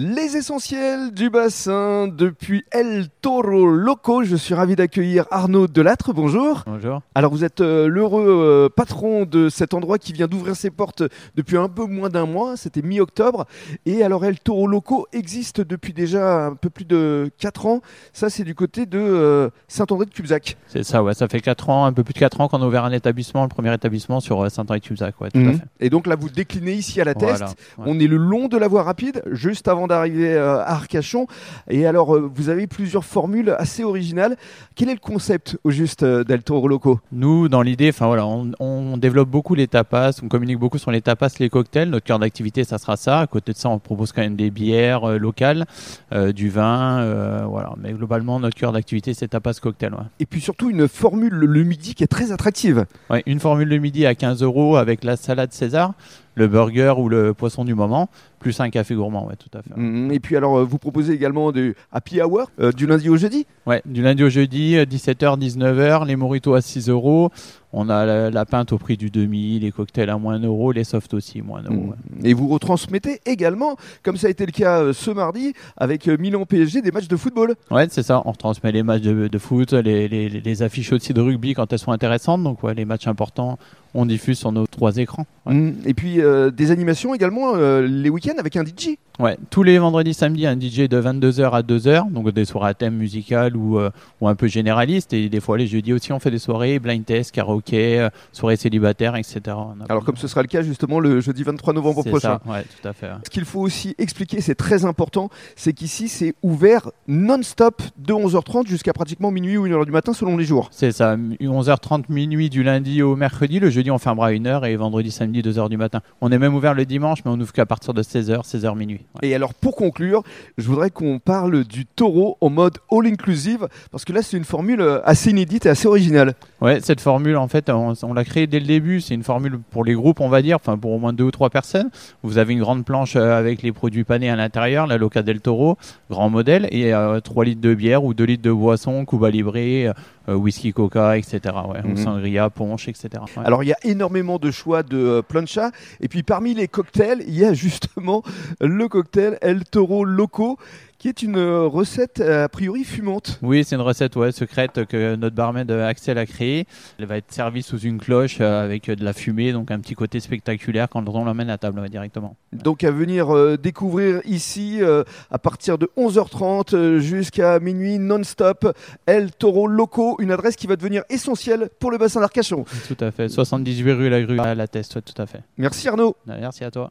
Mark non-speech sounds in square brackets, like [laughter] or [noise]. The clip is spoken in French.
Les essentiels du bassin depuis El Toro Loco. Je suis ravi d'accueillir Arnaud Delattre. Bonjour. Bonjour. Alors vous êtes euh, l'heureux euh, patron de cet endroit qui vient d'ouvrir ses portes depuis un peu moins d'un mois. C'était mi-octobre. Et alors El Toro Loco existe depuis déjà un peu plus de 4 ans. Ça c'est du côté de euh, Saint-André de Cubzac. C'est ça, ouais. Ça fait 4 ans, un peu plus de 4 ans qu'on a ouvert un établissement, le premier établissement sur Saint-André de Cubzac, ouais, tout à Mhm. fait. Et donc là vous déclinez ici à la Teste. Voilà, ouais. On est le long de la voie rapide, juste avant d'arriver euh, à Arcachon. Et alors, euh, vous avez plusieurs formules assez originales. Quel est le concept au juste euh, d'El Toro Loco? Nous, dans l'idée, enfin voilà, on, on développe beaucoup les tapas, on communique beaucoup sur les tapas, les cocktails. Notre cœur d'activité, ça sera ça. À côté de ça, on propose quand même des bières euh, locales, euh, du vin, euh, voilà. Mais globalement, notre cœur d'activité, c'est tapas cocktail. Ouais. Et puis surtout, une formule le- le midi qui est très attractive. Ouais, une formule de midi à 15 euros avec la salade César, le burger ou le poisson du moment, plus un café gourmand, ouais, tout à fait. Mhm. Et puis alors, euh, vous proposez également du happy hour euh, du lundi au jeudi? Ouais, du lundi au jeudi, euh, 17h, 19h, les moritos à 6 euros. On a la, la pinte au prix du demi, les cocktails à moins 1 euro, les softs aussi moins 1 euro. Mhm. ouais. Et vous retransmettez également, comme ça a été le cas euh, ce mardi, avec euh, Milan PSG, des matchs de football. Ouais, c'est ça. On retransmet les matchs de, de foot, les, les- les affiches aussi de rugby quand elles sont intéressantes. Donc, ouais, les matchs importants, on diffuse sur nos trois écrans. Ouais. Mhm. Et puis euh, des animations également les week-ends avec un DJ. Ouais, tous les vendredis, samedis, un DJ de 22h à 2h, donc des soirées à thème musical ou, ou un peu généraliste. Et des fois, les jeudis aussi, on fait des soirées blind test, karaoké, euh, soirées célibataires, etc. Alors comme ce sera le cas justement le jeudi 23 novembre prochain. ça, ouais, tout à fait. ouais. Ce qu'il faut aussi expliquer, c'est très important, c'est qu'ici c'est ouvert non-stop de 11h30 jusqu'à pratiquement minuit ou 1h du matin selon les jours. C'est ça, 11h30 minuit du lundi au mercredi. Le jeudi, on fermera à 1h et vendredi, samedi, 2h du matin. On est même ouvert le dimanche, mais on ouvre qu'à partir de 16h, 16h minuit. Ouais. Et alors pour conclure, je voudrais qu'on parle du taureau en mode all-inclusive, parce que là c'est une formule euh, assez inédite et assez originale. Ouais, cette formule, en fait, on, on l'a créée dès le début. C'est une formule pour les groupes, on va dire, enfin pour au moins deux ou trois personnes. Vous avez une grande planche euh, avec les produits panés à l'intérieur, la Loca del Toro, grand modèle, et euh, 3 litres de bière ou 2 litres de boisson, Cuba Libre, euh, whisky, coca, etc. Ouais, ou Mhm. sangria, punch, etc. Ouais. Alors il y a énormément de choix de euh, plancha, et puis parmi les cocktails, il y a [laughs] justement le cocktail El Toro Loco, qui est une euh, recette euh, a priori fumante. Oui, c'est une recette ouais, secrète que notre barmaid euh, Axel a créée. Elle va être servie sous une cloche avec de la fumée, donc un petit côté spectaculaire quand on l'emmène à table directement. Donc à venir euh, découvrir ici euh, à partir de 11h30 euh, jusqu'à minuit non-stop El Toro Loco, une adresse qui va devenir essentielle pour le bassin d'Arcachon. Tout à fait. 78 rue La Grue à la Teste, tout à fait. Merci Arnaud. Merci à toi.